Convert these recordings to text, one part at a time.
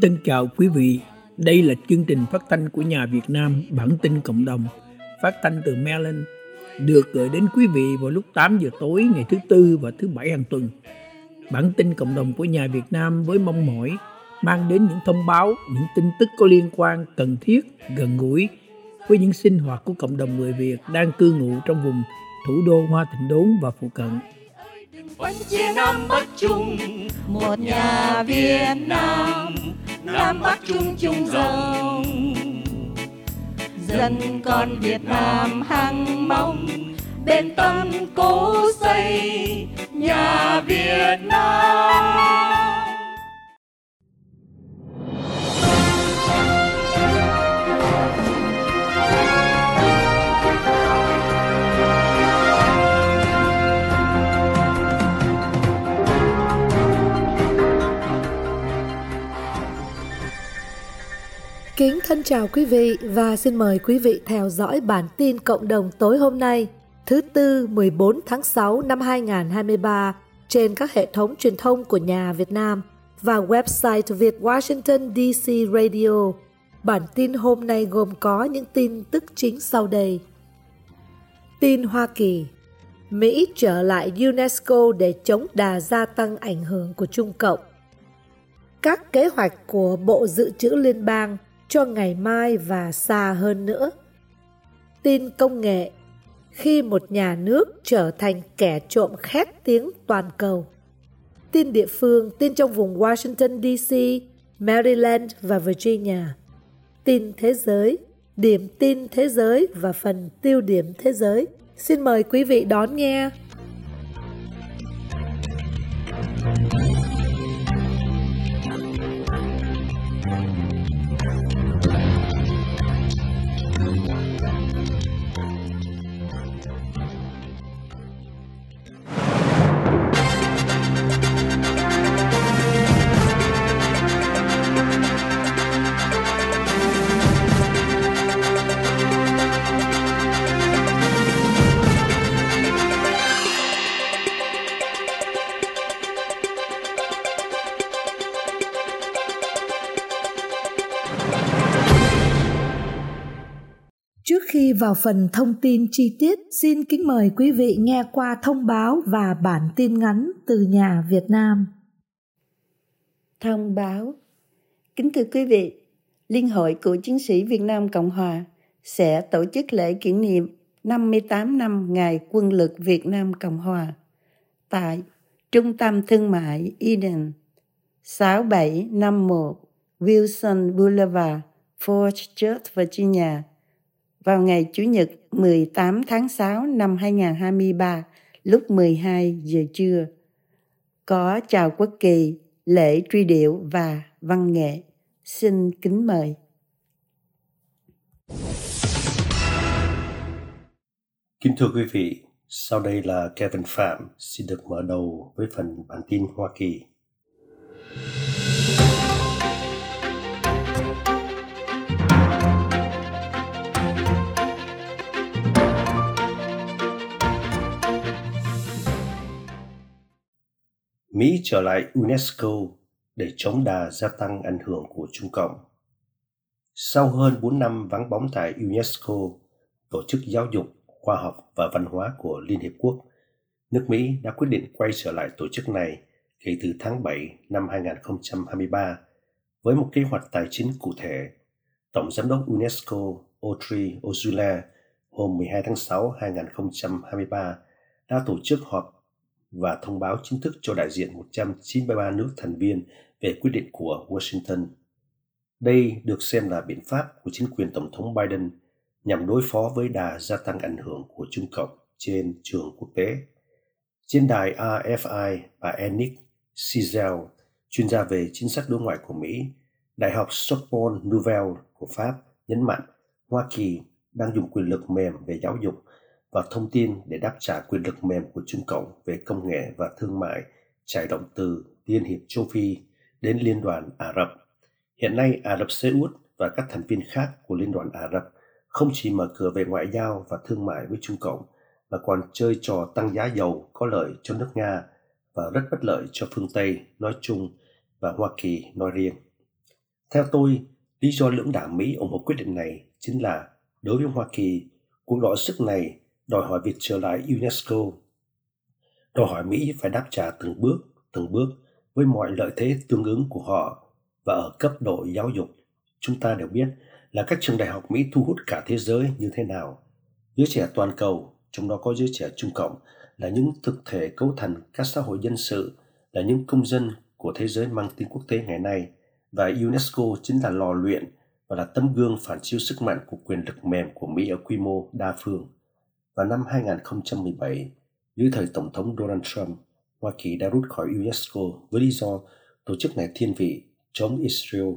Kính tân chào quý vị. Đây là chương trình phát thanh của nhà Việt Nam bản tin cộng đồng, phát thanh từ Maryland, được gửi đến quý vị vào lúc 8 giờ tối ngày thứ tư và thứ bảy hàng tuần. Bản tin cộng đồng của nhà Việt Nam với mong mỏi mang đến những thông báo, những tin tức có liên quan cần thiết, gần gũi với những sinh hoạt của cộng đồng người Việt đang cư ngụ trong vùng thủ đô Hoa Thịnh Đốn và phụ cận vẫn chia Nam Bắc chung. Một nhà Việt Nam Nam Bắc chung chung rồng Dân con Việt Nam hăng mong, Bên tâm cố xây Nhà Việt Nam. Kính thân chào quý vị và xin mời quý vị theo dõi bản tin cộng đồng tối hôm nay, thứ Tư 14 tháng 6 năm 2023 trên các hệ thống truyền thông của nhà Việt Nam và website Việt Washington DC Radio. Bản tin hôm nay gồm có những tin tức chính sau đây. Tin Hoa Kỳ Mỹ trở lại UNESCO để chống đà gia tăng ảnh hưởng của Trung Cộng. Các kế hoạch của Bộ Dự trữ Liên bang cho ngày mai và xa hơn nữa. Tin công nghệ khi một nhà nước trở thành kẻ trộm khét tiếng toàn cầu. Tin địa phương, tin trong vùng Washington DC, Maryland và Virginia. Tin thế giới, điểm tin thế giới và phần tiêu điểm thế giới. Xin mời quý vị đón nghe. Vào phần thông tin chi tiết, xin kính mời quý vị nghe qua thông báo và bản tin ngắn từ nhà Việt Nam. Thông báo Kính thưa quý vị, Liên hội Cựu Chiến sĩ Việt Nam Cộng Hòa sẽ tổ chức lễ kỷ niệm 58 năm Ngày Quân lực Việt Nam Cộng Hòa tại Trung tâm Thương mại Eden 6751 Wilson Boulevard, Fort Church, Virginia vào ngày Chủ nhật 18 tháng 6 năm 2023 lúc 12 giờ trưa. Có chào quốc kỳ, lễ truy điệu và văn nghệ. Xin kính mời. Kính thưa quý vị, sau đây là Kevin Phạm xin được mở đầu với phần bản tin Hoa Kỳ. Mỹ trở lại UNESCO để chống đà gia tăng ảnh hưởng của Trung Cộng. Sau hơn 4 năm vắng bóng tại UNESCO, Tổ chức Giáo dục, Khoa học và Văn hóa của Liên Hiệp Quốc, nước Mỹ đã quyết định quay trở lại tổ chức này kể từ tháng 7 năm 2023 với một kế hoạch tài chính cụ thể. Tổng Giám đốc UNESCO Audrey Ozula hôm 12 tháng 6 2023 đã tổ chức họp và thông báo chính thức cho đại diện 193 nước thành viên về quyết định của Washington. Đây được xem là biện pháp của chính quyền Tổng thống Biden nhằm đối phó với đà gia tăng ảnh hưởng của Trung Cộng trên trường quốc tế. Trên đài RFI và Ennick Cizel, chuyên gia về chính sách đối ngoại của Mỹ, Đại học Sorbonne Nouvelle của Pháp nhấn mạnh Hoa Kỳ đang dùng quyền lực mềm về giáo dục và thông tin để đáp trả quyền lực mềm của Trung Cộng về công nghệ và thương mại trải động từ Liên hiệp châu Phi đến Liên đoàn Ả Rập. Hiện nay, Ả Rập Xê Út và các thành viên khác của Liên đoàn Ả Rập không chỉ mở cửa về ngoại giao và thương mại với Trung Cộng, mà còn chơi trò tăng giá dầu có lợi cho nước Nga và rất bất lợi cho phương Tây nói chung và Hoa Kỳ nói riêng. Theo tôi, lý do lưỡng đảng Mỹ ủng hộ quyết định này chính là đối với Hoa Kỳ, cuộc đọ sức này đòi hỏi việc trở lại UNESCO. Đòi hỏi Mỹ phải đáp trả từng bước, từng bước với mọi lợi thế tương ứng của họ và ở cấp độ giáo dục. Chúng ta đều biết là các trường đại học Mỹ thu hút cả thế giới như thế nào. Giới trẻ toàn cầu, trong đó có giới trẻ Trung Cộng, là những thực thể cấu thành các xã hội dân sự, là những công dân của thế giới mang tính quốc tế ngày nay và UNESCO chính là lò luyện và là tấm gương phản chiếu sức mạnh của quyền lực mềm của Mỹ ở quy mô đa phương. Vào năm 2017, dưới thời Tổng thống Donald Trump, Hoa Kỳ đã rút khỏi UNESCO với lý do tổ chức này thiên vị chống Israel.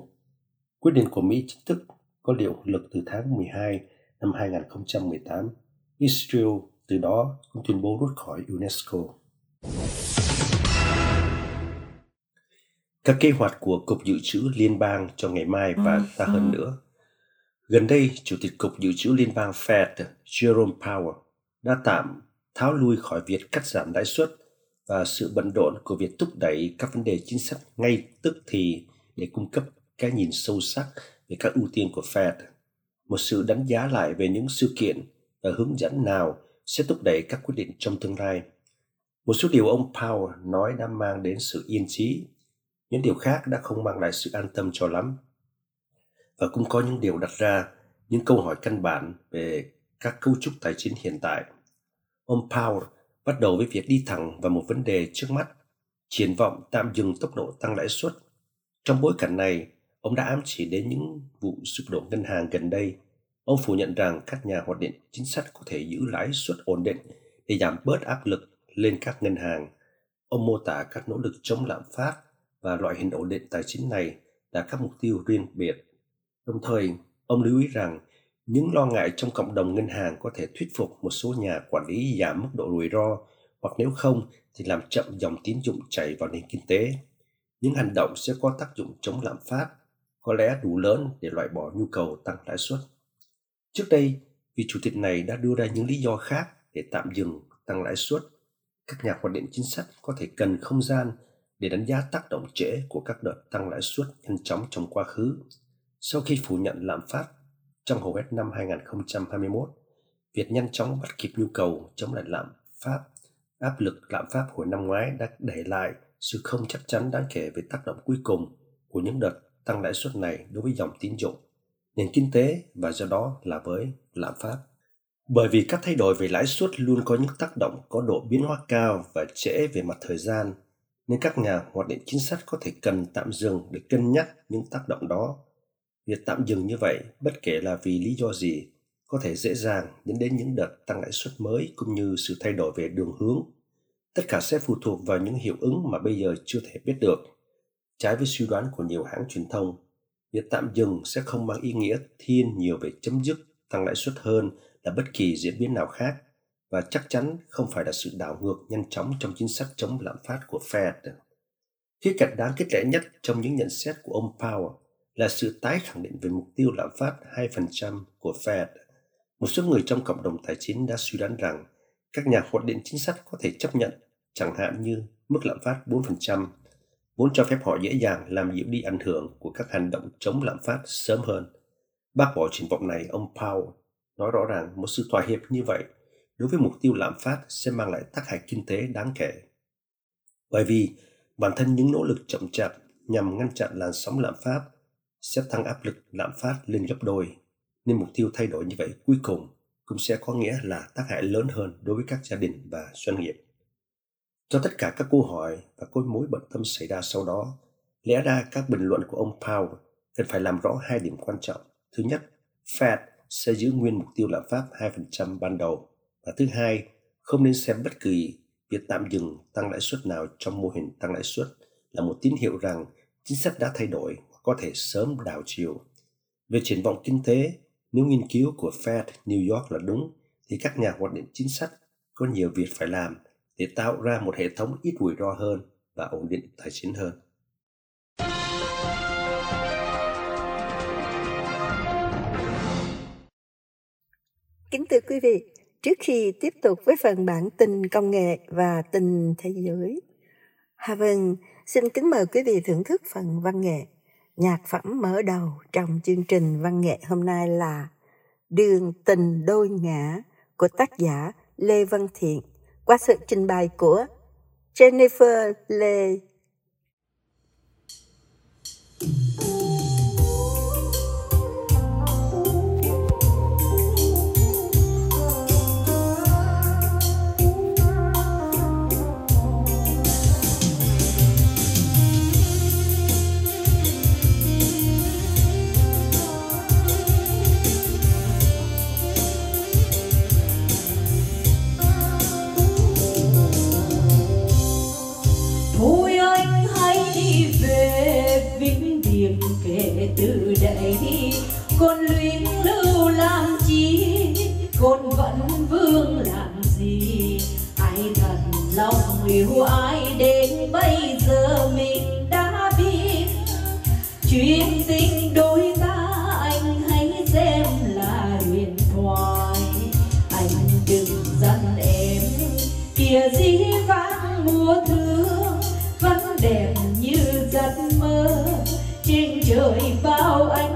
Quyết định của Mỹ chính thức có hiệu lực từ tháng 12 năm 2018. Israel từ đó cũng tuyên bố rút khỏi UNESCO. Các kế hoạch của Cục Dự trữ Liên bang cho ngày mai và ừ, xa hơn ừ. nữa. Gần đây, Chủ tịch Cục Dự trữ Liên bang Fed Jerome Powell đã tạm tháo lui khỏi việc cắt giảm lãi suất và sự bận rộn của việc thúc đẩy các vấn đề chính sách ngay tức thì để cung cấp cái nhìn sâu sắc về các ưu tiên của Fed. Một sự đánh giá lại về những sự kiện và hướng dẫn nào sẽ thúc đẩy các quyết định trong tương lai. Một số điều ông Powell nói đã mang đến sự yên trí, những điều khác đã không mang lại sự an tâm cho lắm. Và cũng có những điều đặt ra những câu hỏi căn bản về các cấu trúc tài chính hiện tại. Ông Powell bắt đầu với việc đi thẳng vào một vấn đề trước mắt, triển vọng tạm dừng tốc độ tăng lãi suất. Trong bối cảnh này, ông đã ám chỉ đến những vụ sụp đổ ngân hàng gần đây. Ông phủ nhận rằng các nhà hoạch định chính sách có thể giữ lãi suất ổn định để giảm bớt áp lực lên các ngân hàng. Ông mô tả các nỗ lực chống lạm phát và loại hình ổn định tài chính này là các mục tiêu riêng biệt. Đồng thời, ông lưu ý rằng những lo ngại trong cộng đồng ngân hàng có thể thuyết phục một số nhà quản lý giảm mức độ rủi ro hoặc nếu không thì làm chậm dòng tín dụng chảy vào nền kinh tế. Những hành động sẽ có tác dụng chống lạm phát, có lẽ đủ lớn để loại bỏ nhu cầu tăng lãi suất. Trước đây, vị chủ tịch này đã đưa ra những lý do khác để tạm dừng tăng lãi suất. Các nhà hoạch định chính sách có thể cần không gian để đánh giá tác động trễ của các đợt tăng lãi suất nhanh chóng trong quá khứ. Sau khi phủ nhận lạm phát trong hầu hết năm 2021, việc nhanh chóng bắt kịp nhu cầu chống lại lạm phát, áp lực lạm phát hồi năm ngoái đã để lại sự không chắc chắn đáng kể về tác động cuối cùng của những đợt tăng lãi suất này đối với dòng tín dụng, nền kinh tế và do đó là với lạm phát. Bởi vì các thay đổi về lãi suất luôn có những tác động có độ biến hóa cao và trễ về mặt thời gian, nên các nhà hoạch định chính sách có thể cần tạm dừng để cân nhắc những tác động đó Việc tạm dừng như vậy, bất kể là vì lý do gì, có thể dễ dàng dẫn đến những đợt tăng lãi suất mới cũng như sự thay đổi về đường hướng. Tất cả sẽ phụ thuộc vào những hiệu ứng mà bây giờ chưa thể biết được. Trái với suy đoán của nhiều hãng truyền thông, việc tạm dừng sẽ không mang ý nghĩa thiên nhiều về chấm dứt tăng lãi suất hơn là bất kỳ diễn biến nào khác và chắc chắn không phải là sự đảo ngược nhanh chóng trong chính sách chống lạm phát của Fed. Khía cạnh đáng kết lệ nhất trong những nhận xét của ông Powell là sự tái khẳng định về mục tiêu lạm phát 2% của Fed. Một số người trong cộng đồng tài chính đã suy đoán rằng các nhà hoạch định chính sách có thể chấp nhận, chẳng hạn như mức lạm phát 4%, vốn cho phép họ dễ dàng làm dịu đi ảnh hưởng của các hành động chống lạm phát sớm hơn. Bác bỏ triển vọng này, ông Powell nói rõ ràng một sự thỏa hiệp như vậy đối với mục tiêu lạm phát sẽ mang lại tác hại kinh tế đáng kể. Bởi vì bản thân những nỗ lực chậm chạp nhằm ngăn chặn làn sóng lạm phát sẽ tăng áp lực lạm phát lên gấp đôi, nên mục tiêu thay đổi như vậy cuối cùng cũng sẽ có nghĩa là tác hại lớn hơn đối với các gia đình và doanh nghiệp. Cho tất cả các câu hỏi và các mối bận tâm xảy ra sau đó, lẽ ra các bình luận của ông Powell cần phải làm rõ hai điểm quan trọng. Thứ nhất, Fed sẽ giữ nguyên mục tiêu lạm phát 2% ban đầu. Và thứ hai, không nên xem bất kỳ việc tạm dừng tăng lãi suất nào trong mô hình tăng lãi suất là một tín hiệu rằng chính sách đã thay đổi có thể sớm đảo chiều. Về triển vọng kinh tế, nếu nghiên cứu của Fed New York là đúng, thì các nhà hoạch định chính sách có nhiều việc phải làm để tạo ra một hệ thống ít rủi ro hơn và ổn định tài chính hơn. Kính thưa quý vị, trước khi tiếp tục với phần bản tin công nghệ và tin thế giới, hà vân xin kính mời quý vị thưởng thức phần văn nghệ nhạc phẩm mở đầu trong chương trình văn nghệ hôm nay là Đường tình đôi ngã của tác giả Lê Văn Thiện qua sự trình bày của Jennifer Lê. Thank you. con luyến lưu làm chi? Con vẫn vương làm gì? Ai thật lòng yêu ai đến bây giờ mình đã biết. Chuyện tình đôi ta anh hãy xem là huyền thoại. Anh đừng dặn em kia dĩ vãng mùa thương. Vẫn đẹp như giấc mơ, trên trời bao anh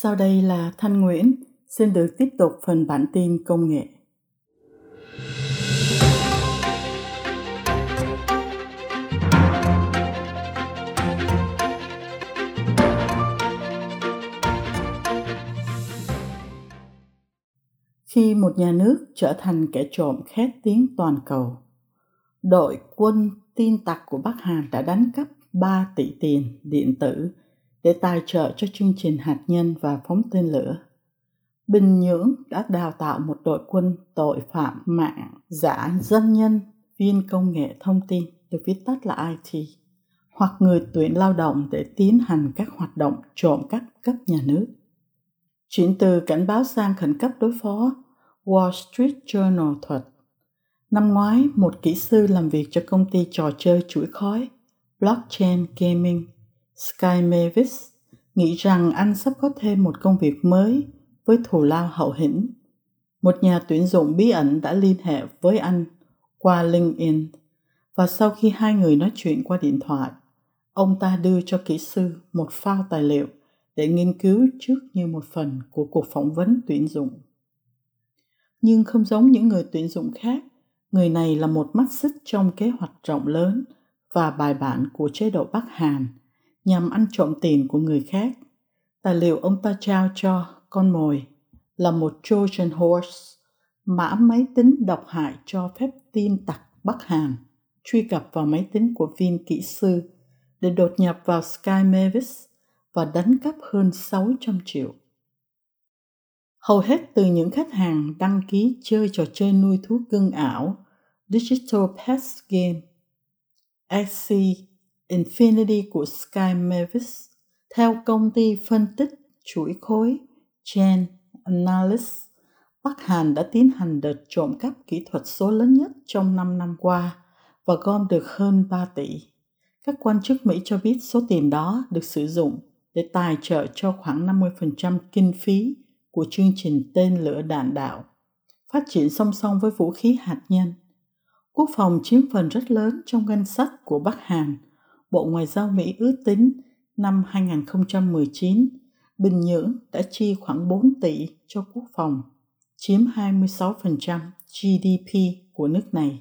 sau đây là Thanh Nguyễn xin được tiếp tục phần bản tin công nghệ. Khi một nhà nước trở thành kẻ trộm khét tiếng toàn cầu, đội quân tin tặc của Bắc Hàn đã đánh cắp 3 tỷ tiền điện tử để tài trợ cho chương trình hạt nhân và phóng tên lửa. Bình Nhưỡng đã đào tạo một đội quân tội phạm mạng giả dân nhân viên công nghệ thông tin được viết tắt là IT hoặc người tuyển lao động để tiến hành các hoạt động trộm cắp cấp nhà nước. Chuyển từ cảnh báo sang khẩn cấp đối phó, Wall Street Journal thuật. Năm ngoái, một kỹ sư làm việc cho công ty trò chơi chuỗi khói Blockchain Gaming Sky Mavis nghĩ rằng anh sắp có thêm một công việc mới với thù lao hậu hĩnh. Một nhà tuyển dụng bí ẩn đã liên hệ với anh qua LinkedIn và sau khi hai người nói chuyện qua điện thoại, ông ta đưa cho kỹ sư một phao tài liệu để nghiên cứu trước như một phần của cuộc phỏng vấn tuyển dụng. Nhưng không giống những người tuyển dụng khác, người này là một mắt xích trong kế hoạch rộng lớn và bài bản của chế độ Bắc Hàn nhằm ăn trộm tiền của người khác. Tài liệu ông ta trao cho con mồi là một Trojan Horse, mã máy tính độc hại cho phép tin tặc Bắc Hàn truy cập vào máy tính của viên kỹ sư để đột nhập vào Sky Mavis và đánh cắp hơn 600 triệu. Hầu hết từ những khách hàng đăng ký chơi trò chơi nuôi thú cưng ảo Digital Pets Game, XC Infinity của Sky Mavis theo công ty phân tích chuỗi khối Chain Analysis, Bắc Hàn đã tiến hành đợt trộm cắp kỹ thuật số lớn nhất trong 5 năm qua và gom được hơn 3 tỷ. Các quan chức Mỹ cho biết số tiền đó được sử dụng để tài trợ cho khoảng 50% kinh phí của chương trình tên lửa đạn đạo, phát triển song song với vũ khí hạt nhân. Quốc phòng chiếm phần rất lớn trong ngân sách của Bắc Hàn. Bộ Ngoại giao Mỹ ước tính năm 2019, Bình Nhưỡng đã chi khoảng 4 tỷ cho quốc phòng, chiếm 26% GDP của nước này.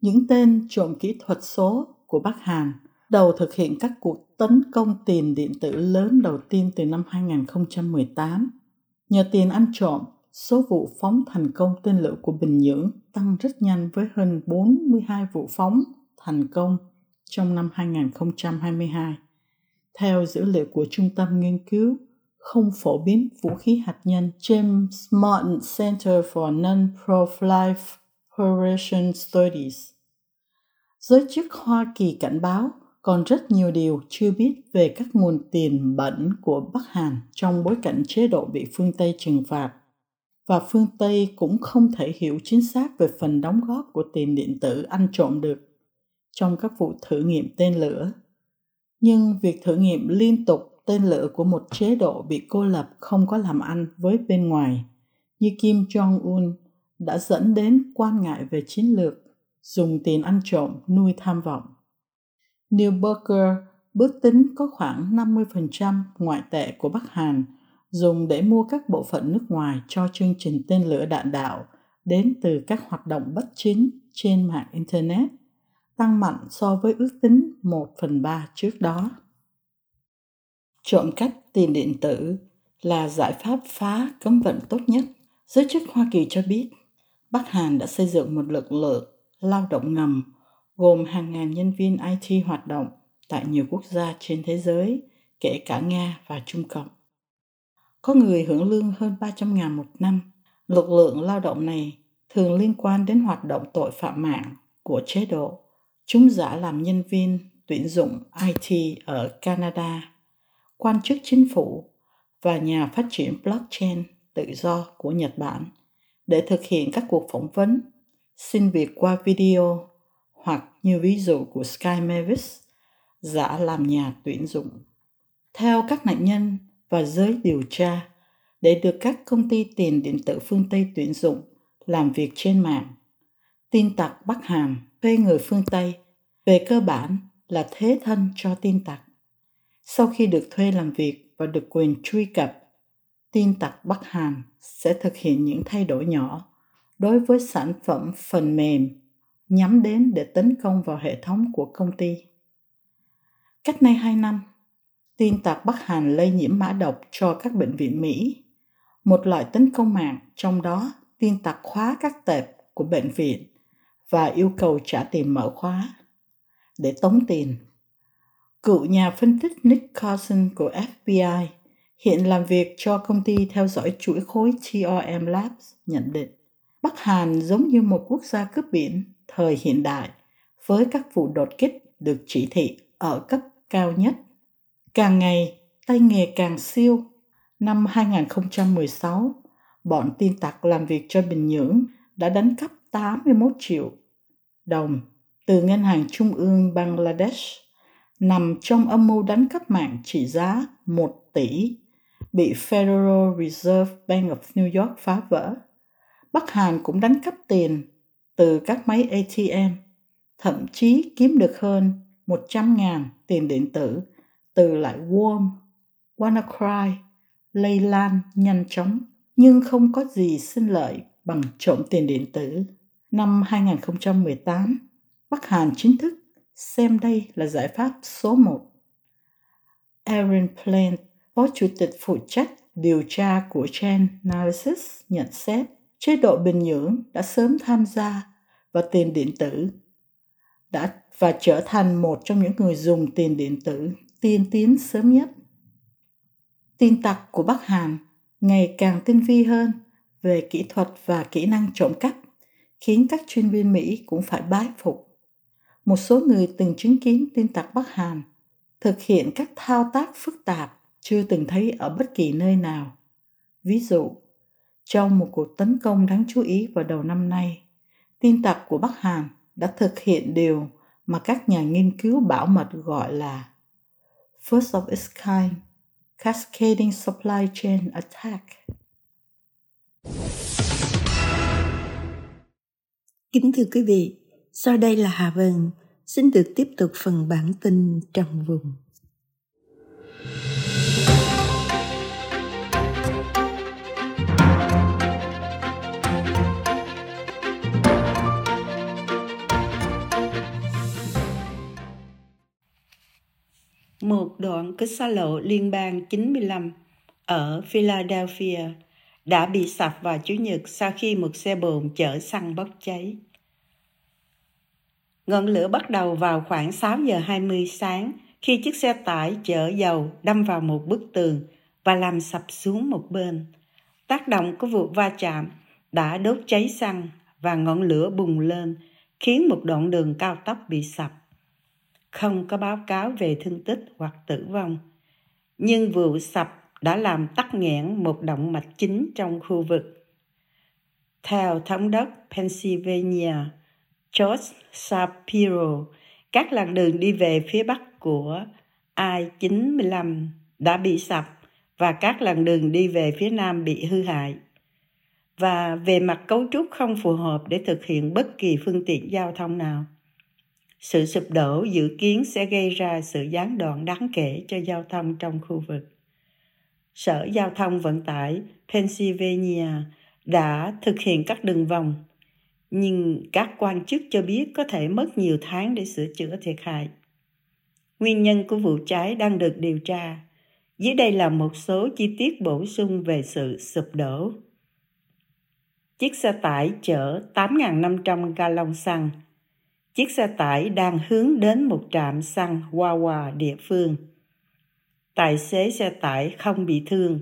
Những tên trộm kỹ thuật số của Bắc Hàn đầu thực hiện các cuộc tấn công tiền điện tử lớn đầu tiên từ năm 2018. Nhờ tiền ăn trộm, số vụ phóng thành công tên lửa của Bình Nhưỡng tăng rất nhanh với hơn 42 vụ phóng thành công trong năm 2022 theo dữ liệu của Trung tâm Nghiên cứu, không phổ biến vũ khí hạt nhân James Martin Center for Non-Proliferation Studies. Giới chức Hoa Kỳ cảnh báo còn rất nhiều điều chưa biết về các nguồn tiền bẩn của Bắc Hàn trong bối cảnh chế độ bị phương Tây trừng phạt. Và phương Tây cũng không thể hiểu chính xác về phần đóng góp của tiền điện tử ăn trộm được trong các vụ thử nghiệm tên lửa nhưng việc thử nghiệm liên tục tên lửa của một chế độ bị cô lập không có làm ăn với bên ngoài, như Kim Jong-un, đã dẫn đến quan ngại về chiến lược, dùng tiền ăn trộm nuôi tham vọng. Neil Burger ước tính có khoảng 50% ngoại tệ của Bắc Hàn dùng để mua các bộ phận nước ngoài cho chương trình tên lửa đạn đạo đến từ các hoạt động bất chính trên mạng Internet tăng mạnh so với ước tính 1 phần 3 trước đó. Trộm cắp tiền điện tử là giải pháp phá cấm vận tốt nhất. Giới chức Hoa Kỳ cho biết, Bắc Hàn đã xây dựng một lực lượng lao động ngầm gồm hàng ngàn nhân viên IT hoạt động tại nhiều quốc gia trên thế giới, kể cả Nga và Trung Cộng. Có người hưởng lương hơn 300 ngàn một năm. Lực lượng lao động này thường liên quan đến hoạt động tội phạm mạng của chế độ Chúng giả làm nhân viên tuyển dụng IT ở Canada, quan chức chính phủ và nhà phát triển blockchain tự do của Nhật Bản để thực hiện các cuộc phỏng vấn, xin việc qua video hoặc như ví dụ của Sky Mavis, giả làm nhà tuyển dụng. Theo các nạn nhân và giới điều tra, để được các công ty tiền điện tử phương Tây tuyển dụng làm việc trên mạng, tin tặc Bắc hàm thuê người phương Tây về cơ bản là thế thân cho tin tặc. Sau khi được thuê làm việc và được quyền truy cập, tin tặc Bắc hàm sẽ thực hiện những thay đổi nhỏ đối với sản phẩm phần mềm nhắm đến để tấn công vào hệ thống của công ty. Cách nay 2 năm, tin tặc Bắc Hàn lây nhiễm mã độc cho các bệnh viện Mỹ, một loại tấn công mạng trong đó tin tặc khóa các tệp của bệnh viện và yêu cầu trả tiền mở khóa để tống tiền. Cựu nhà phân tích Nick Carson của FBI hiện làm việc cho công ty theo dõi chuỗi khối TRM Labs nhận định Bắc Hàn giống như một quốc gia cướp biển thời hiện đại với các vụ đột kích được chỉ thị ở cấp cao nhất. Càng ngày, tay nghề càng siêu. Năm 2016, bọn tin tặc làm việc cho Bình Nhưỡng đã đánh cắp 81 triệu đồng từ Ngân hàng Trung ương Bangladesh nằm trong âm mưu đánh cắp mạng trị giá 1 tỷ bị Federal Reserve Bank of New York phá vỡ. Bắc Hàn cũng đánh cắp tiền từ các máy ATM, thậm chí kiếm được hơn 100.000 tiền điện tử từ lại Worm, WannaCry lây lan nhanh chóng nhưng không có gì sinh lợi bằng trộm tiền điện tử. Năm 2018, Bắc Hàn chính thức xem đây là giải pháp số một. Aaron Plant, Phó Chủ tịch phụ trách điều tra của Chen Analysis nhận xét chế độ Bình Nhưỡng đã sớm tham gia vào tiền điện tử đã và trở thành một trong những người dùng tiền điện tử tiên tiến sớm nhất. Tin tặc của Bắc Hàn ngày càng tinh vi hơn về kỹ thuật và kỹ năng trộm cắp, khiến các chuyên viên Mỹ cũng phải bái phục. Một số người từng chứng kiến tin tặc Bắc Hàn thực hiện các thao tác phức tạp chưa từng thấy ở bất kỳ nơi nào. Ví dụ, trong một cuộc tấn công đáng chú ý vào đầu năm nay, tin tặc của Bắc Hàn đã thực hiện điều mà các nhà nghiên cứu bảo mật gọi là first of its kind cascading supply chain attack. Kính thưa quý vị, sau đây là Hà Vân xin được tiếp tục phần bản tin trong vùng. một đoạn cứ xa lộ liên bang 95 ở Philadelphia đã bị sập vào Chủ nhật sau khi một xe bồn chở xăng bốc cháy. Ngọn lửa bắt đầu vào khoảng 6 giờ 20 sáng khi chiếc xe tải chở dầu đâm vào một bức tường và làm sập xuống một bên. Tác động của vụ va chạm đã đốt cháy xăng và ngọn lửa bùng lên khiến một đoạn đường cao tốc bị sập không có báo cáo về thương tích hoặc tử vong. Nhưng vụ sập đã làm tắc nghẽn một động mạch chính trong khu vực. Theo thống đốc Pennsylvania, George Shapiro, các làn đường đi về phía bắc của I-95 đã bị sập và các làn đường đi về phía nam bị hư hại. Và về mặt cấu trúc không phù hợp để thực hiện bất kỳ phương tiện giao thông nào. Sự sụp đổ dự kiến sẽ gây ra sự gián đoạn đáng kể cho giao thông trong khu vực. Sở Giao thông Vận tải Pennsylvania đã thực hiện các đường vòng, nhưng các quan chức cho biết có thể mất nhiều tháng để sửa chữa thiệt hại. Nguyên nhân của vụ cháy đang được điều tra. Dưới đây là một số chi tiết bổ sung về sự sụp đổ. Chiếc xe tải chở 8.500 gallon xăng chiếc xe tải đang hướng đến một trạm xăng Wawa địa phương. Tài xế xe tải không bị thương.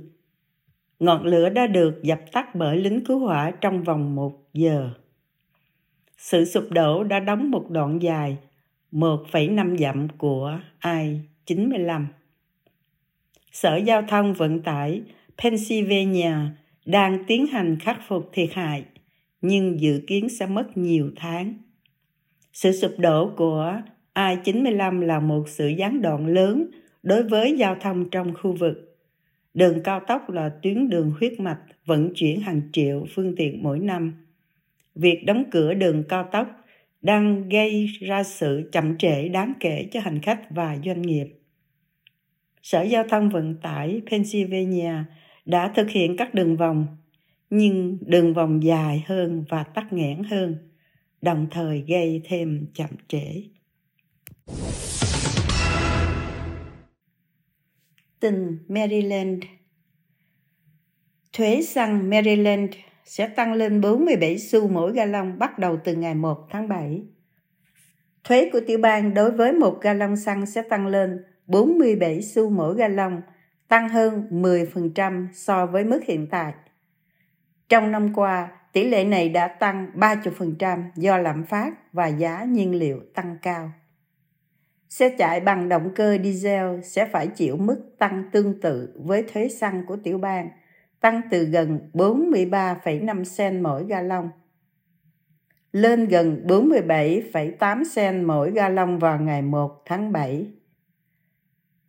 Ngọn lửa đã được dập tắt bởi lính cứu hỏa trong vòng một giờ. Sự sụp đổ đã đóng một đoạn dài 1,5 dặm của I-95. Sở Giao thông Vận tải Pennsylvania đang tiến hành khắc phục thiệt hại, nhưng dự kiến sẽ mất nhiều tháng. Sự sụp đổ của I-95 là một sự gián đoạn lớn đối với giao thông trong khu vực. Đường cao tốc là tuyến đường huyết mạch vận chuyển hàng triệu phương tiện mỗi năm. Việc đóng cửa đường cao tốc đang gây ra sự chậm trễ đáng kể cho hành khách và doanh nghiệp. Sở Giao thông Vận tải Pennsylvania đã thực hiện các đường vòng, nhưng đường vòng dài hơn và tắc nghẽn hơn, đồng thời gây thêm chậm trễ. Tình Maryland Thuế xăng Maryland sẽ tăng lên 47 xu mỗi gallon bắt đầu từ ngày 1 tháng 7. Thuế của tiểu bang đối với một gallon xăng sẽ tăng lên 47 xu mỗi gallon, tăng hơn 10% so với mức hiện tại. Trong năm qua, tỷ lệ này đã tăng 30% do lạm phát và giá nhiên liệu tăng cao. Xe chạy bằng động cơ diesel sẽ phải chịu mức tăng tương tự với thuế xăng của tiểu bang, tăng từ gần 43,5 sen mỗi ga lông lên gần 47,8 sen mỗi ga lông vào ngày 1 tháng 7.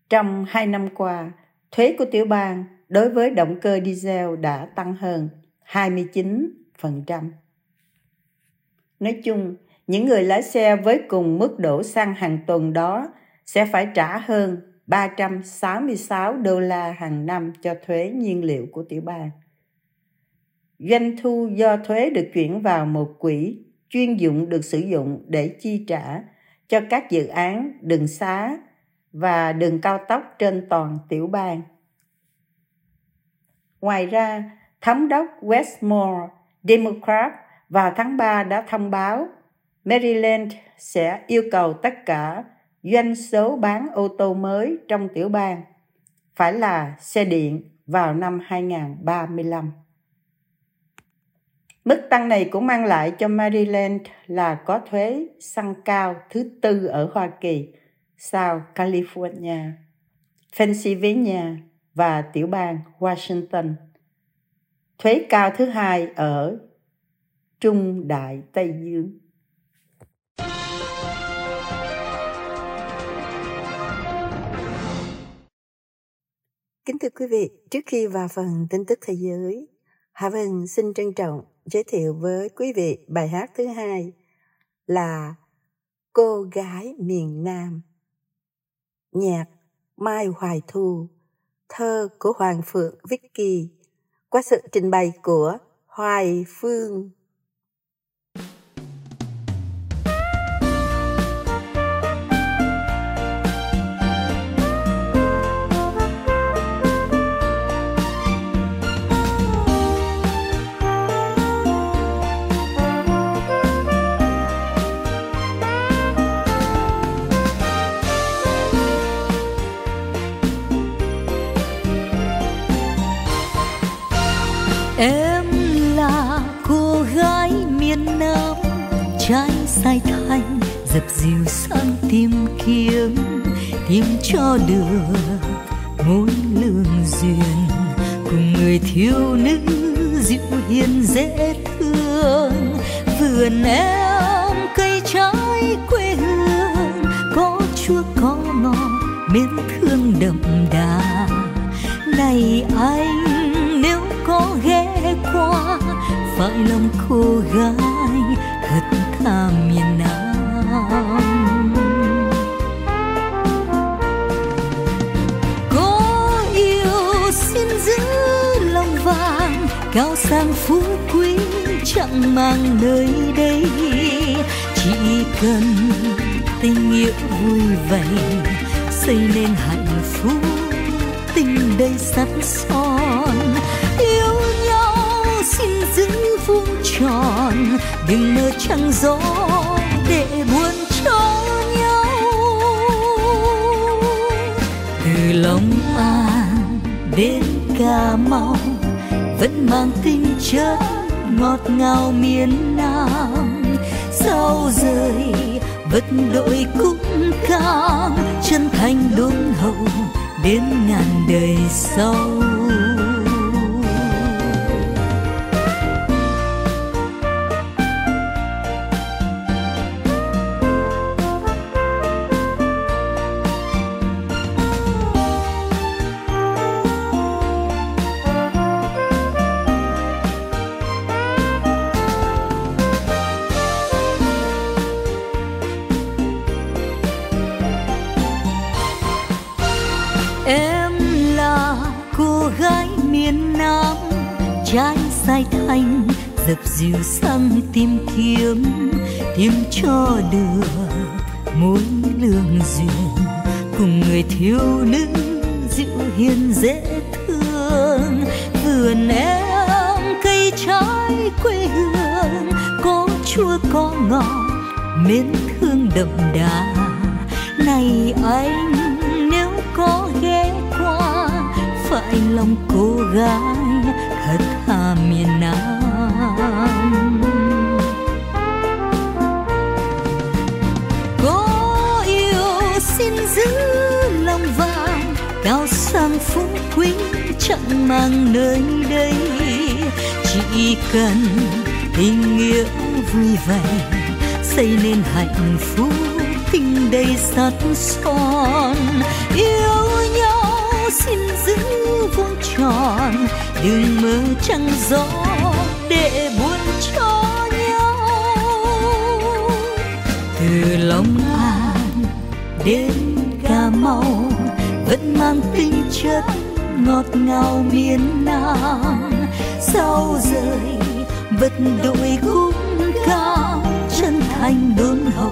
Trong hai năm qua, thuế của tiểu bang đối với động cơ diesel đã tăng hơn 29%. Nói chung, những người lái xe với cùng mức đổ xăng hàng tuần đó sẽ phải trả hơn 366 đô la hàng năm cho thuế nhiên liệu của tiểu bang. Doanh thu do thuế được chuyển vào một quỹ chuyên dụng được sử dụng để chi trả cho các dự án đường xá và đường cao tốc trên toàn tiểu bang. Ngoài ra, thống đốc Westmore, Democrat vào tháng 3 đã thông báo Maryland sẽ yêu cầu tất cả doanh số bán ô tô mới trong tiểu bang phải là xe điện vào năm 2035. Mức tăng này cũng mang lại cho Maryland là có thuế xăng cao thứ tư ở Hoa Kỳ sau California, Pennsylvania và tiểu bang Washington. Thuế cao thứ hai ở Trung Đại Tây Dương. Kính thưa quý vị, trước khi vào phần tin tức thế giới, Hà Vân xin trân trọng giới thiệu với quý vị bài hát thứ hai là Cô gái miền Nam. Nhạc Mai Hoài Thu, thơ của Hoàng Phượng Vicky qua sự trình bày của Hoài Phương. Em là cô gái miền Nam Trái sai thanh dập dìu sang tìm kiếm, Tìm cho được mối lương duyên. Cùng người thiếu nữ dịu hiền dễ thương, Vườn em cây trái quê hương, Có chua có ngọt miến thương đậm đà. Này anh qua. Phải lòng cô gái, thật tha miền Nam có yêu xin giữ lòng vàng, cao sang phú quý chẳng mang nơi đây. Chỉ cần tình yêu vui vẻ, xây nên hạnh phúc, tình đây sắt son đừng mơ trăng gió để buồn cho nhau. Từ long an đến cà mau, vẫn mang tinh chất ngọt ngào miền nam sao rời vật đội cũng cao chân thành đôn hậu đến ngàn đời sau. Dìu sang tìm kiếm, tìm cho được mối lương duyên. Cùng người thiếu nữ dịu hiền dễ thương vườn em cây trái quê hương. Có chua có ngọt mến thương đậm đà mang nơi đây. Chỉ cần tình nghĩa vui vẻ, xây nên hạnh phúc tình đầy sắt son. Yêu nhau xin giữ vuông tròn, đừng mơ trăng gió để buồn cho nhau. Từ long an đến cà mau, vẫn mang tinh chất ngọt ngào miền nam sao rời, vật đội khúc cao, chân thành đôn hậu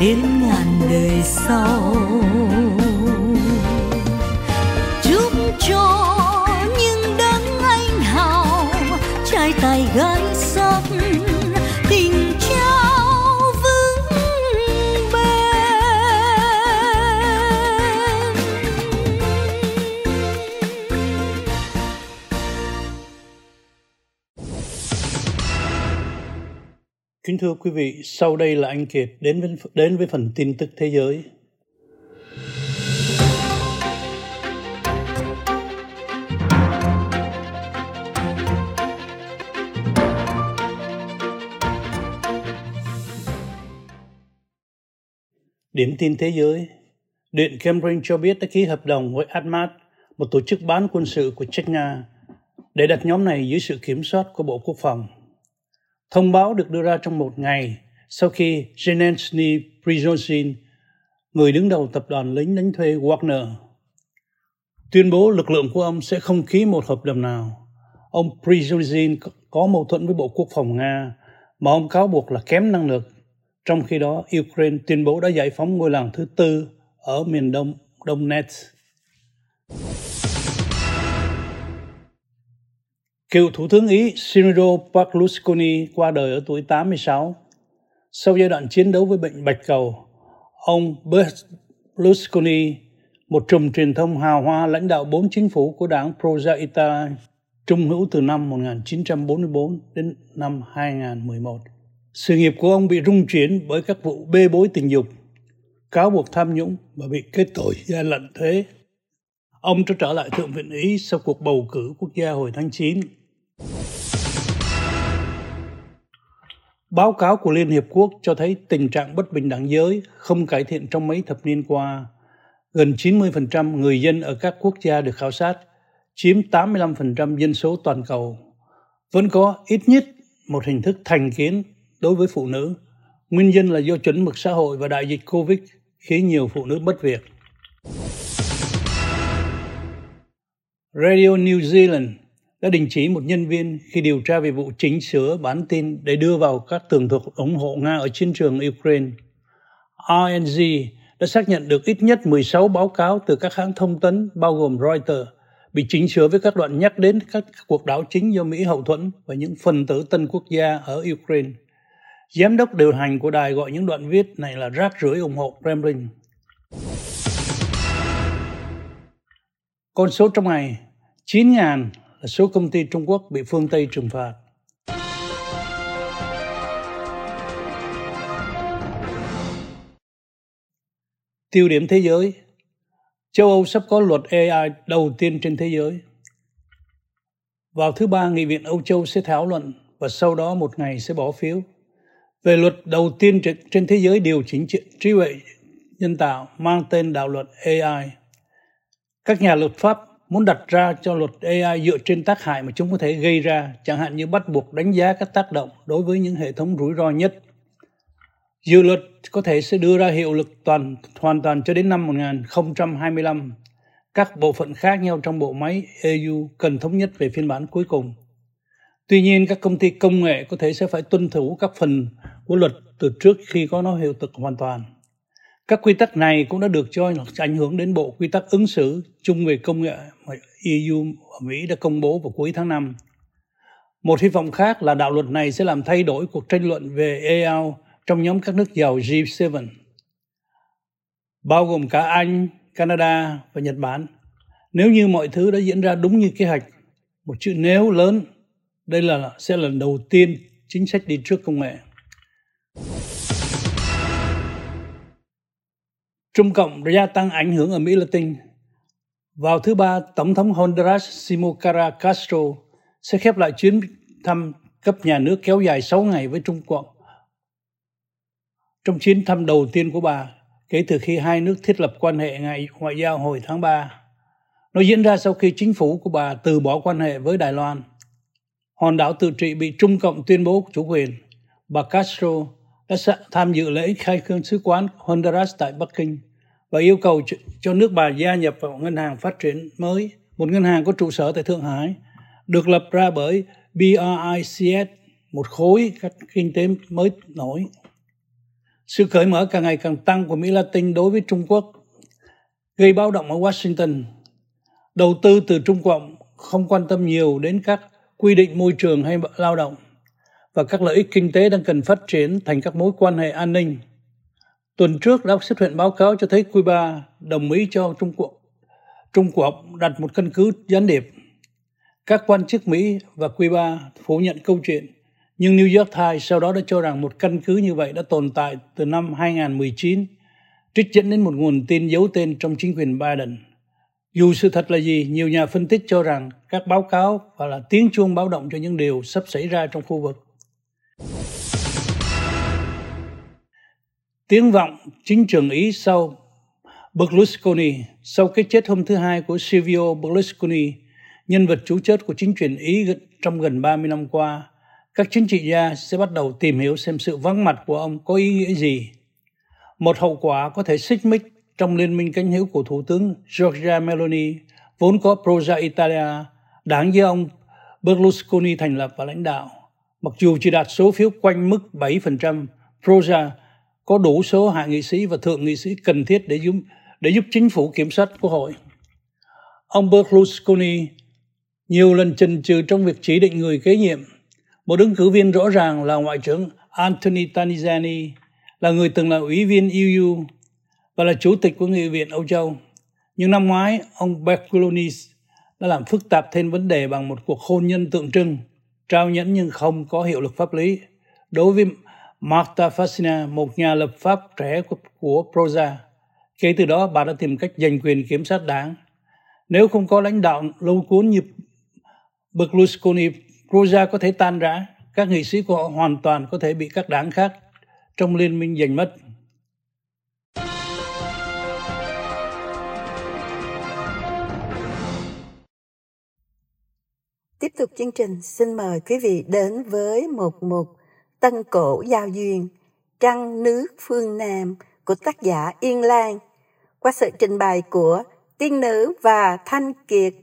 đến ngàn đời sau. Kính thưa quý vị, sau đây là anh Kiệt đến với, đến với phần tin tức thế giới. Điểm tin thế giới Điện Kremlin cho biết đã ký hợp đồng với Atmat, một tổ chức bán quân sự của Czech Nga, để đặt nhóm này dưới sự kiểm soát của Bộ Quốc phòng. Thông báo được đưa ra trong một ngày sau khi Zelensky Prigozhin, người đứng đầu tập đoàn lính đánh thuê Wagner, tuyên bố lực lượng của ông sẽ không ký một hợp đồng nào. Ông Prigozhin có mâu thuẫn với Bộ Quốc phòng Nga mà ông cáo buộc là kém năng lực. Trong khi đó, Ukraine tuyên bố đã giải phóng ngôi làng thứ tư ở miền đông Donetsk. Cựu Thủ tướng Ý Silvio Berlusconi qua đời ở tuổi 86. Sau giai đoạn chiến đấu với bệnh bạch cầu, ông Berlusconi, một trùm truyền thông hào hoa lãnh đạo bốn chính phủ của đảng Proza Italia, trung hữu từ năm 1944 đến năm 2011. Sự nghiệp của ông bị rung chuyển bởi các vụ bê bối tình dục, cáo buộc tham nhũng và bị kết tội gian lận thuế. Ông trở trở lại Thượng viện Ý sau cuộc bầu cử quốc gia hồi tháng 9. Báo cáo của Liên Hiệp Quốc cho thấy tình trạng bất bình đẳng giới không cải thiện trong mấy thập niên qua. Gần 90% người dân ở các quốc gia được khảo sát, chiếm 85% dân số toàn cầu. Vẫn có ít nhất một hình thức thành kiến đối với phụ nữ. Nguyên nhân là do chuẩn mực xã hội và đại dịch Covid khiến nhiều phụ nữ mất việc. Radio New Zealand đã đình chỉ một nhân viên khi điều tra về vụ chỉnh sửa bản tin để đưa vào các tường thuật ủng hộ Nga ở chiến trường Ukraine. RNG đã xác nhận được ít nhất 16 báo cáo từ các hãng thông tấn, bao gồm Reuters, bị chỉnh sửa với các đoạn nhắc đến các cuộc đảo chính do Mỹ hậu thuẫn và những phần tử tân quốc gia ở Ukraine. Giám đốc điều hành của đài gọi những đoạn viết này là rác rưởi ủng hộ Kremlin. Con số trong ngày 9.000 là số công ty Trung Quốc bị phương Tây trừng phạt. Tiêu điểm thế giới Châu Âu sắp có luật AI đầu tiên trên thế giới. Vào thứ ba, Nghị viện Âu Châu sẽ thảo luận và sau đó một ngày sẽ bỏ phiếu về luật đầu tiên trên thế giới điều chỉnh trí tuệ nhân tạo mang tên đạo luật AI. Các nhà luật pháp muốn đặt ra cho luật AI dựa trên tác hại mà chúng có thể gây ra, chẳng hạn như bắt buộc đánh giá các tác động đối với những hệ thống rủi ro nhất. Dự luật có thể sẽ đưa ra hiệu lực toàn hoàn toàn cho đến năm 2025 các bộ phận khác nhau trong bộ máy EU cần thống nhất về phiên bản cuối cùng. Tuy nhiên, các công ty công nghệ có thể sẽ phải tuân thủ các phần của luật từ trước khi có nó hiệu lực hoàn toàn. Các quy tắc này cũng đã được cho ảnh hưởng đến bộ quy tắc ứng xử chung về công nghệ mà EU ở Mỹ đã công bố vào cuối tháng 5. Một hy vọng khác là đạo luật này sẽ làm thay đổi cuộc tranh luận về AI trong nhóm các nước giàu G7, bao gồm cả Anh, Canada và Nhật Bản. Nếu như mọi thứ đã diễn ra đúng như kế hoạch, một chữ nếu lớn, đây là sẽ là lần đầu tiên chính sách đi trước công nghệ. Trung Cộng gia tăng ảnh hưởng ở Mỹ Latin. Vào thứ Ba, Tổng thống Honduras Simón Castro sẽ khép lại chuyến thăm cấp nhà nước kéo dài 6 ngày với Trung Quốc. Trong chuyến thăm đầu tiên của bà, kể từ khi hai nước thiết lập quan hệ ngày ngoại giao hồi tháng 3. Nó diễn ra sau khi chính phủ của bà từ bỏ quan hệ với Đài Loan. Hòn đảo tự trị bị Trung Cộng tuyên bố chủ quyền. Bà Castro đã tham dự lễ khai trương sứ quán Honduras tại Bắc Kinh và yêu cầu cho nước bà gia nhập vào ngân hàng phát triển mới, một ngân hàng có trụ sở tại Thượng Hải, được lập ra bởi BRICS, một khối các kinh tế mới nổi. Sự cởi mở càng ngày càng tăng của Mỹ Latin đối với Trung Quốc gây báo động ở Washington. Đầu tư từ Trung Cộng không quan tâm nhiều đến các quy định môi trường hay lao động và các lợi ích kinh tế đang cần phát triển thành các mối quan hệ an ninh. Tuần trước đã xuất hiện báo cáo cho thấy Cuba đồng ý cho Trung Quốc Trung Quốc đặt một căn cứ gián điệp. Các quan chức Mỹ và Cuba phủ nhận câu chuyện nhưng New York Times sau đó đã cho rằng một căn cứ như vậy đã tồn tại từ năm 2019, trích dẫn đến một nguồn tin giấu tên trong chính quyền Biden. Dù sự thật là gì, nhiều nhà phân tích cho rằng các báo cáo và là tiếng chuông báo động cho những điều sắp xảy ra trong khu vực. Tiếng vọng chính trường Ý sau Berlusconi, sau cái chết hôm thứ Hai của Silvio Berlusconi, nhân vật chủ chốt của chính quyền Ý trong gần 30 năm qua, các chính trị gia sẽ bắt đầu tìm hiểu xem sự vắng mặt của ông có ý nghĩa gì. Một hậu quả có thể xích mích trong liên minh cánh hữu của Thủ tướng Giorgia Meloni, vốn có Proza Italia, đảng do ông Berlusconi thành lập và lãnh đạo. Mặc dù chỉ đạt số phiếu quanh mức 7%, Proza có đủ số hạ nghị sĩ và thượng nghị sĩ cần thiết để giúp, để giúp chính phủ kiểm soát quốc hội. Ông Berlusconi nhiều lần chần chừ trong việc chỉ định người kế nhiệm một ứng cử viên rõ ràng là Ngoại trưởng Anthony Tanizani, là người từng là ủy viên EU và là chủ tịch của Nghị viện Âu Châu. Nhưng năm ngoái, ông Berlusconi đã làm phức tạp thêm vấn đề bằng một cuộc hôn nhân tượng trưng, trao nhẫn nhưng không có hiệu lực pháp lý. Đối với Marta Fassina, một nhà lập pháp trẻ của, của Proza, kể từ đó bà đã tìm cách giành quyền kiểm soát đảng. Nếu không có lãnh đạo lâu cuốn như Berlusconi Proza có thể tan rã, các nghị sĩ của họ hoàn toàn có thể bị các đảng khác trong liên minh giành mất. Tiếp tục chương trình, xin mời quý vị đến với một mục Tân Cổ Giao Duyên, Trăng Nước Phương Nam của tác giả Yên Lan, qua sự trình bày của Tiên Nữ và Thanh Kiệt.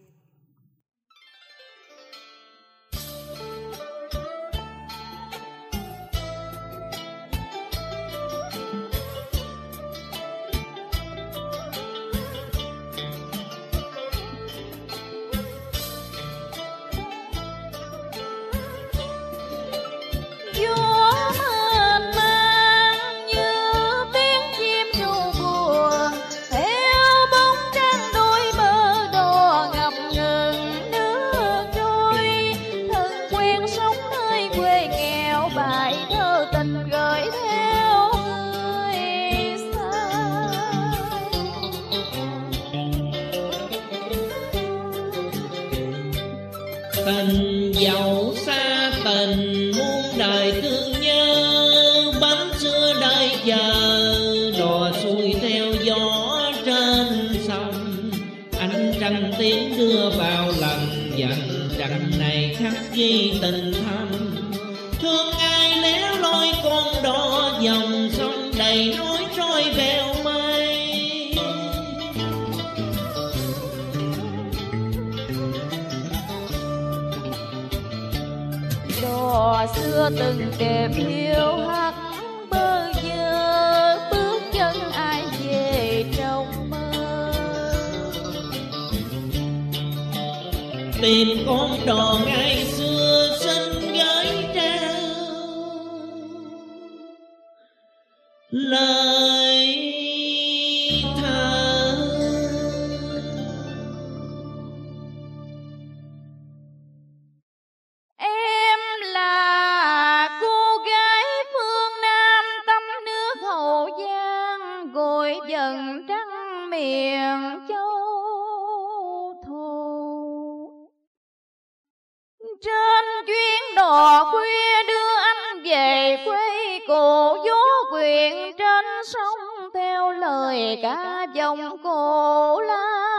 đò khuya đưa anh về quê, cổ vô quyền trên sông theo lời cả dòng cổ la.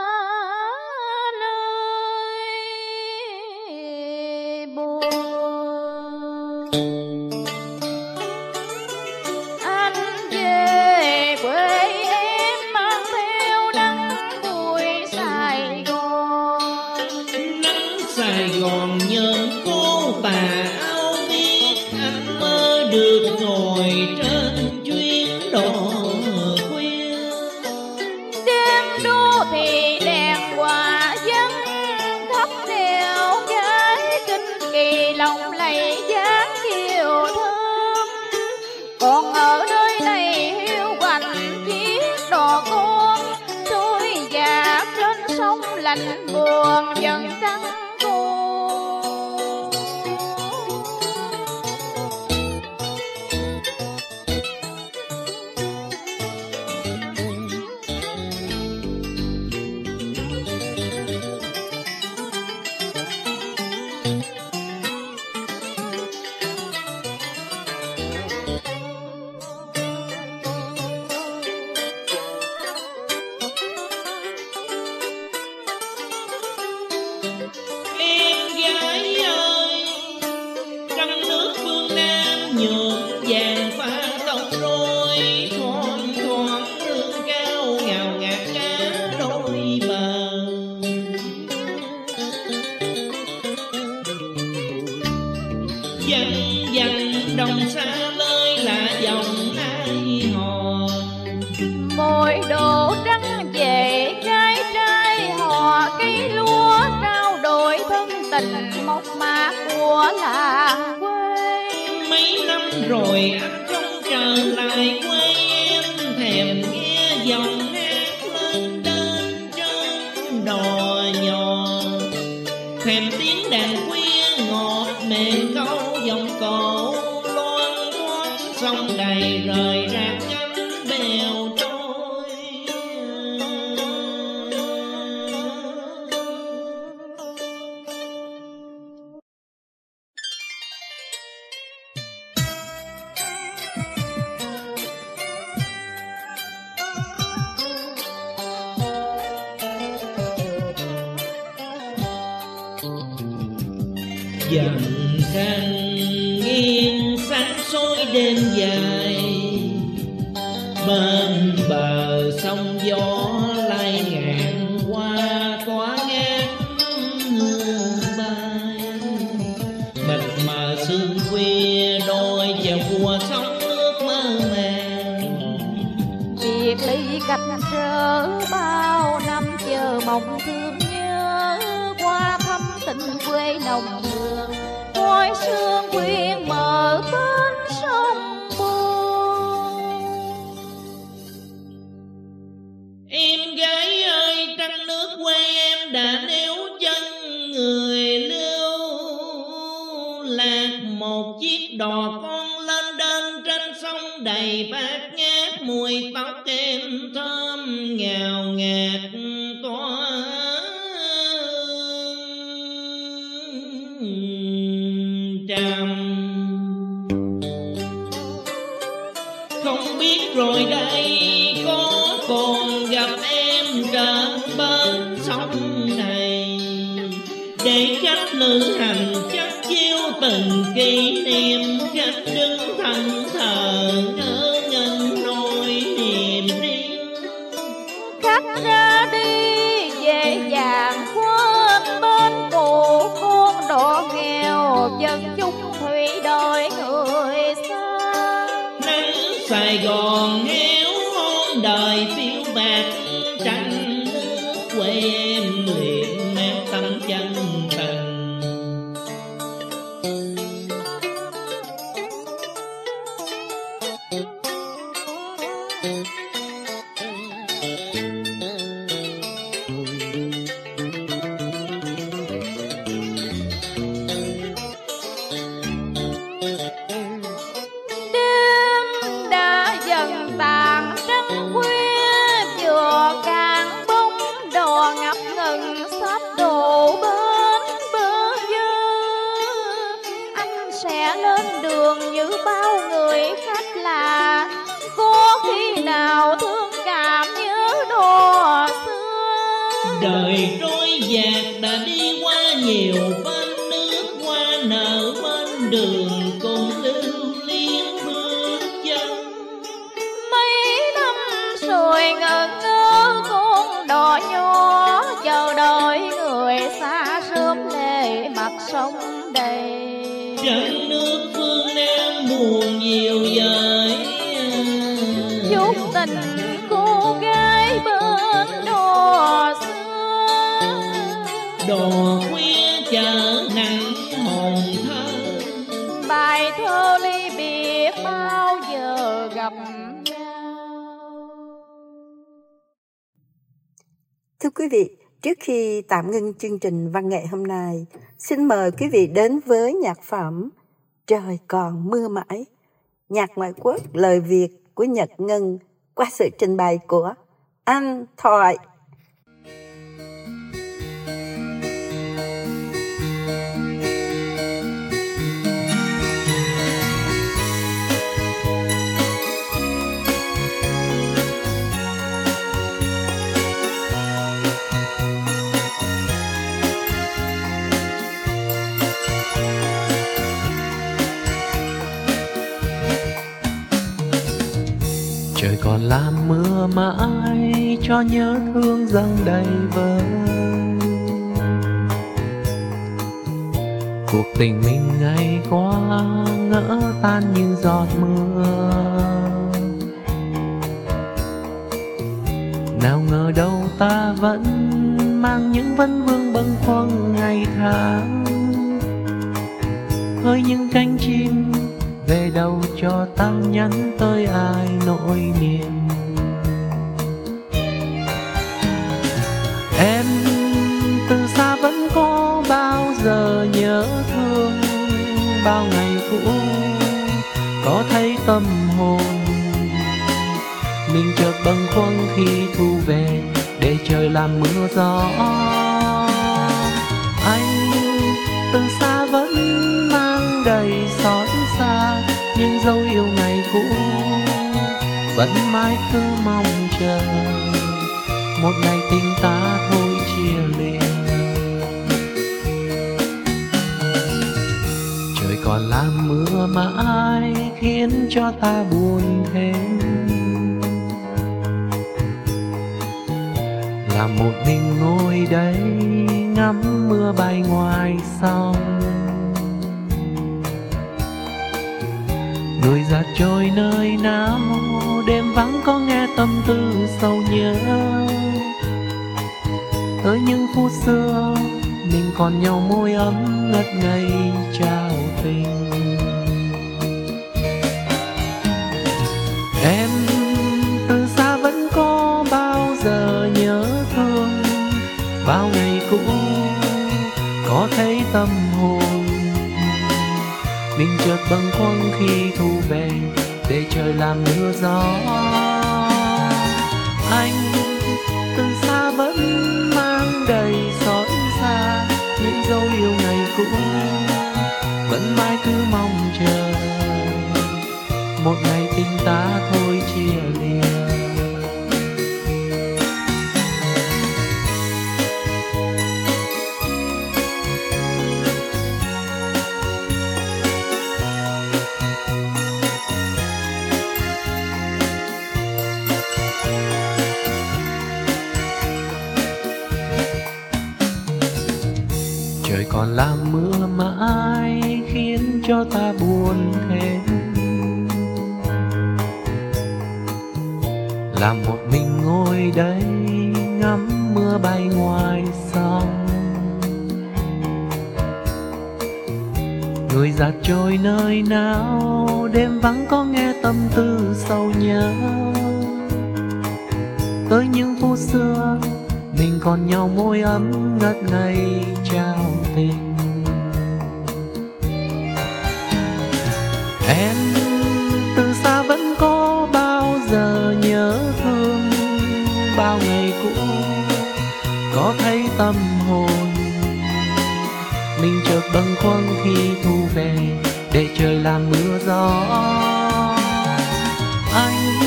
dân dân đồng sáng. Sẽ lên đường như bao người khách lạ có khi nào thương cảm nhớ đồ xưa đời trôi dạt đã đi qua nhiều bao. Quý vị, trước khi tạm ngưng chương trình văn nghệ hôm nay, xin mời quý vị đến với nhạc phẩm Trời còn mưa mãi, nhạc ngoại quốc lời Việt của Nhật Ngân qua sự trình bày của Anh Thoại. Trời còn làm mưa mãi cho nhớ thương dâng đầy vơi. Cuộc tình mình ngày qua ngỡ tan như giọt mưa. Nào ngờ đâu ta vẫn mang những vấn vương bâng khuâng ngày tháng. Hơi những cánh chim về đâu cho ta nhắn tới ai nỗi niềm. Em từ xa vẫn có bao giờ nhớ thương, bao ngày cũ có thấy tâm hồn. Mình chợt bâng khuâng khi thu về để trời làm mưa gió. Anh từ xa vẫn mang đầy dấu yêu ngày cũ. Vẫn mãi cứ mong chờ, một ngày tình ta thôi chia lìa trời còn làm mưa mãi khiến cho ta buồn thêm? Làm một mình ngồi đây ngắm mưa bay ngoài sông. Trôi nơi nào, đêm vắng có nghe tâm tư sâu nhớ. Tới những phút xưa, mình còn nhau môi ấm ngất ngây. Bâng khuâng khi thu về để trời làm mưa gió. Anh từ xa vẫn mang đầy xót xa, những dấu yêu ngày cũ vẫn mãi cứ mong chờ. Một ngày tình ta thôi mình chợt bâng khuâng khi thu về để trời làm mưa gió. Anh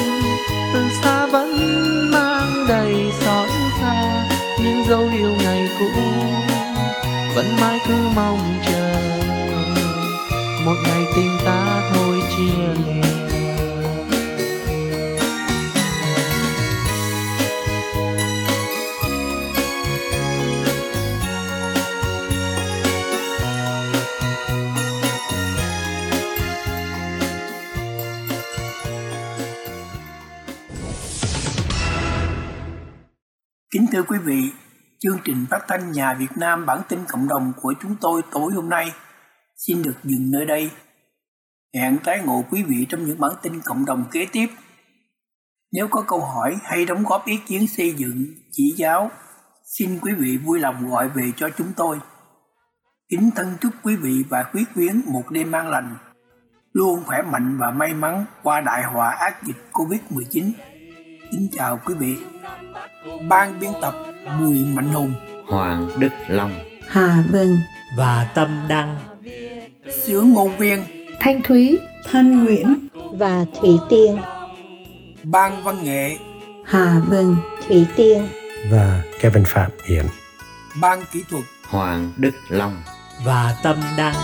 từ xa vẫn mang đầy xót xa những dấu yêu ngày cũ, vẫn mãi cứ mong chờ một ngày tình ta thôi chia lìa. Thưa quý vị, chương trình phát thanh Nhà Việt Nam bản tin cộng đồng của chúng tôi tối hôm nay xin được dừng nơi đây. Hẹn tái ngộ quý vị trong những bản tin cộng đồng kế tiếp. Nếu có câu hỏi hay đóng góp ý kiến xây dựng, chỉ giáo, xin quý vị vui lòng gọi về cho chúng tôi. Kính thân chúc quý vị và quý quyến một đêm an lành, luôn khỏe mạnh và may mắn qua đại họa ác dịch Covid-19. Kính chào quý vị. Ban biên tập Bùi Mạnh Hùng, Hoàng Đức Long, Hà Vân, và Tâm Đăng. Sướng ngôn viên. Thanh Thúy, Thanh Nguyễn, và Thủy Tiên, Ban văn nghệ. Hà Vân, Thủy Tiên, và Kevin Phạm Hiền. Ban kỹ thuật. Hoàng Đức Long, và Tâm Đăng.